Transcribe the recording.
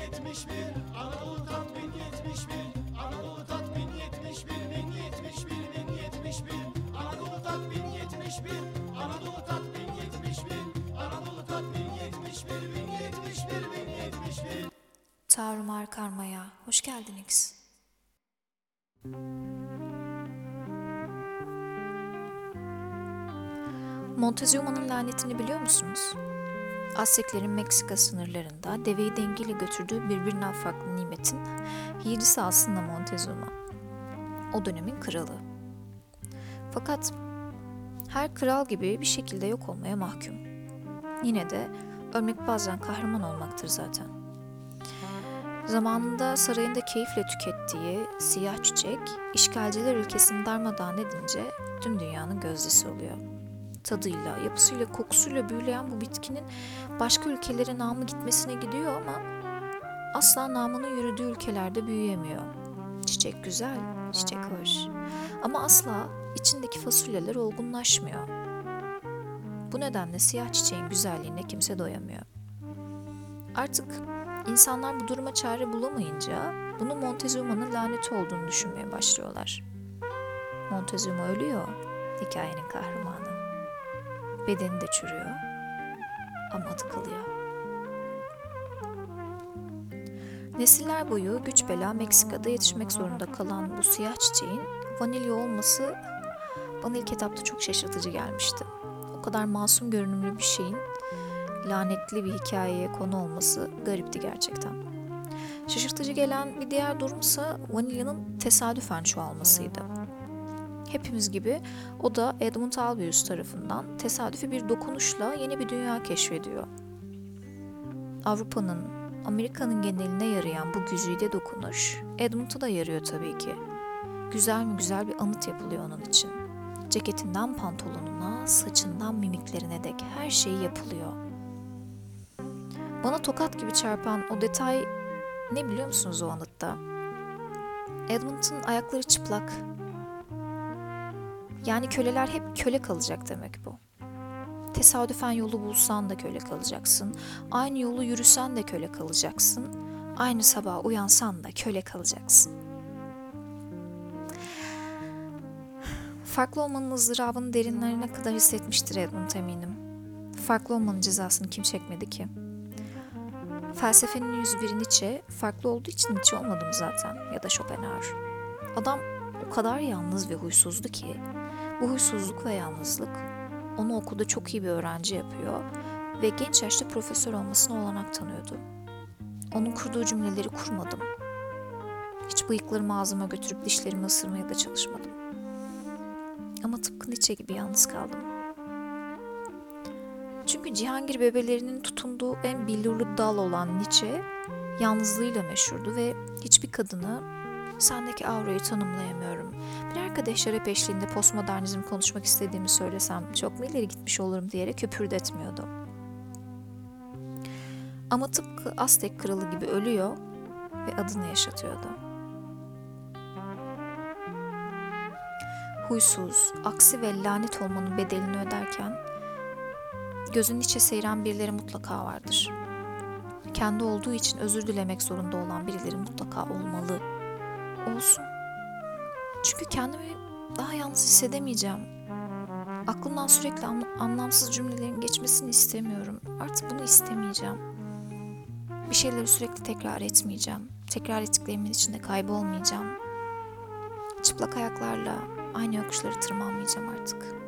1071 Anadolu Tat 1071 Anadolu Tat 1071 1071 1071 Anadolu Tat 1071 Anadolu Tat 1071 Anadolu Tat 1071 1071 1071 Tarumar Karma'ya hoş geldin X. Montezumma'nın lanetini biliyor musunuz? Azteklerin Meksika sınırlarında deveyi dengiyle götürdüğü birbirinden farklı nimetin yiğidisi aslında Montezuma. O dönemin kralı. Fakat her kral gibi bir şekilde yok olmaya mahkum. Yine de ölmek bazen kahraman olmaktır zaten. Zamanında sarayında keyifle tükettiği siyah çiçek, işgalciler ülkesini darmadağın edince tüm dünyanın gözdesi oluyor. Tadıyla, yapısıyla, kokusuyla büyüleyen bu bitkinin başka ülkelere namı gitmesine gidiyor ama asla namının yürüdüğü ülkelerde büyüyemiyor. Çiçek güzel, çiçek hoş. Ama asla içindeki fasulyeler olgunlaşmıyor. Bu nedenle siyah çiçeğin güzelliğine kimse doyamıyor. Artık insanlar bu duruma çare bulamayınca bunu Montezuma'nın laneti olduğunu düşünmeye başlıyorlar. Montezuma ölüyor, hikayenin kahramanı. Bedeni de çürüyor ama adı kalıyor. Nesiller boyu güç bela Meksika'da yetişmek zorunda kalan bu siyah çiçeğin vanilya olması bana ilk etapta çok şaşırtıcı gelmişti. O kadar masum görünümlü bir şeyin lanetli bir hikayeye konu olması garipti gerçekten. Şaşırtıcı gelen bir diğer durumsa vanilyanın tesadüfen çoğalmasıydı. Hepimiz gibi o da Edmund Albius tarafından tesadüfi bir dokunuşla yeni bir dünya keşfediyor. Avrupa'nın, Amerika'nın geneline yarayan bu güzide dokunuş Edmund'a da yarıyor tabii ki. Güzel mi güzel bir anıt yapılıyor onun için. Ceketinden pantolonuna, saçından mimiklerine dek her şey yapılıyor. Bana tokat gibi çarpan o detay ne biliyor musunuz o anıtta? Edmund'un ayakları çıplak. Yani köleler hep köle kalacak demek bu. Tesadüfen yolu bulsan da köle kalacaksın. Aynı yolu yürüsen de köle kalacaksın. Aynı sabah uyansan da köle kalacaksın. Farklı olmanın ızdırabını derinlerine kadar hissetmiştir Edmund eminim. Farklı olmanın cezasını kim çekmedi ki? Felsefenin 101 Nietzsche, farklı olduğu için Nietzsche olmadım zaten ya da Schopenhauer. Adam o kadar yalnız ve huysuzdu ki bu huysuzluk ve yalnızlık onu okulda çok iyi bir öğrenci yapıyor ve genç yaşta profesör olmasına olanak tanıyordu. Onun kurduğu cümleleri kurmadım. Hiç bıyıklarımı ağzıma götürüp dişlerimi ısırmaya da çalışmadım. Ama tıpkı Nietzsche gibi yalnız kaldım. Çünkü Cihangir bebelerinin tutunduğu en billurlu dal olan Nietzsche yalnızlığıyla meşhurdu ve hiçbir kadını sendeki aurayı tanımlayamıyorum. Bir arkadaş şarap eşliğinde postmodernizm konuşmak istediğimi söylesem çok mu ileri gitmiş olurum diyerek köpürdetmiyordu. Ama tıpkı Aztek kralı gibi ölüyor ve adını yaşatıyordu. Huysuz, aksi ve lanet olmanın bedelini öderken gözünün içe seyren birileri mutlaka vardır. Kendi olduğu için özür dilemek zorunda olan birileri mutlaka olmalı. Olsun. Çünkü kendimi daha yalnız hissedemeyeceğim. Aklımdan sürekli anlamsız cümlelerin geçmesini istemiyorum. Artık bunu istemeyeceğim. Bir şeyleri sürekli tekrar etmeyeceğim. Tekrar ettiklerimin içinde kaybolmayacağım. Çıplak ayaklarla aynı yokuşları tırmanmayacağım artık.''